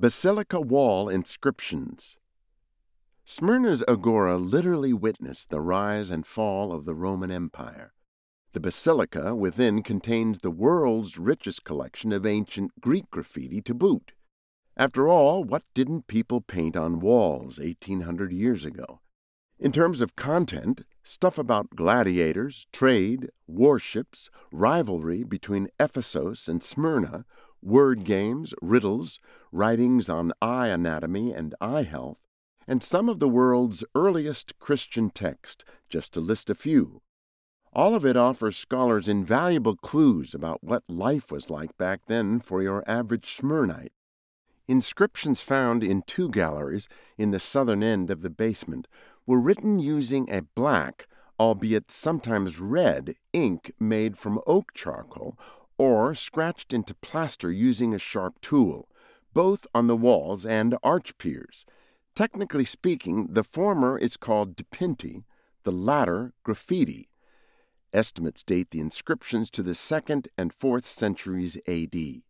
Basilica Wall Inscriptions Smyrna's agora literally witnessed the rise and fall of the Roman Empire. The basilica within contains the world's richest collection of ancient Greek graffiti to boot. After all, what didn't people paint on walls 1800 years ago? In terms of content, stuff about gladiators, trade, warships, rivalry between Ephesus and Smyrna, word games, riddles, writings on eye anatomy and eye health, and some of the world's earliest Christian texts, just to list a few. All of it offers scholars invaluable clues about what life was like back then for your average Smyrnite. Inscriptions found in two galleries in the southern end of the basement were written using a black, albeit sometimes red, ink made from oak charcoal or scratched into plaster using a sharp tool, both on the walls and arch piers. Technically speaking, the former is called dipinti, the latter graffiti. Estimates date the inscriptions to the 2nd and 4th centuries AD.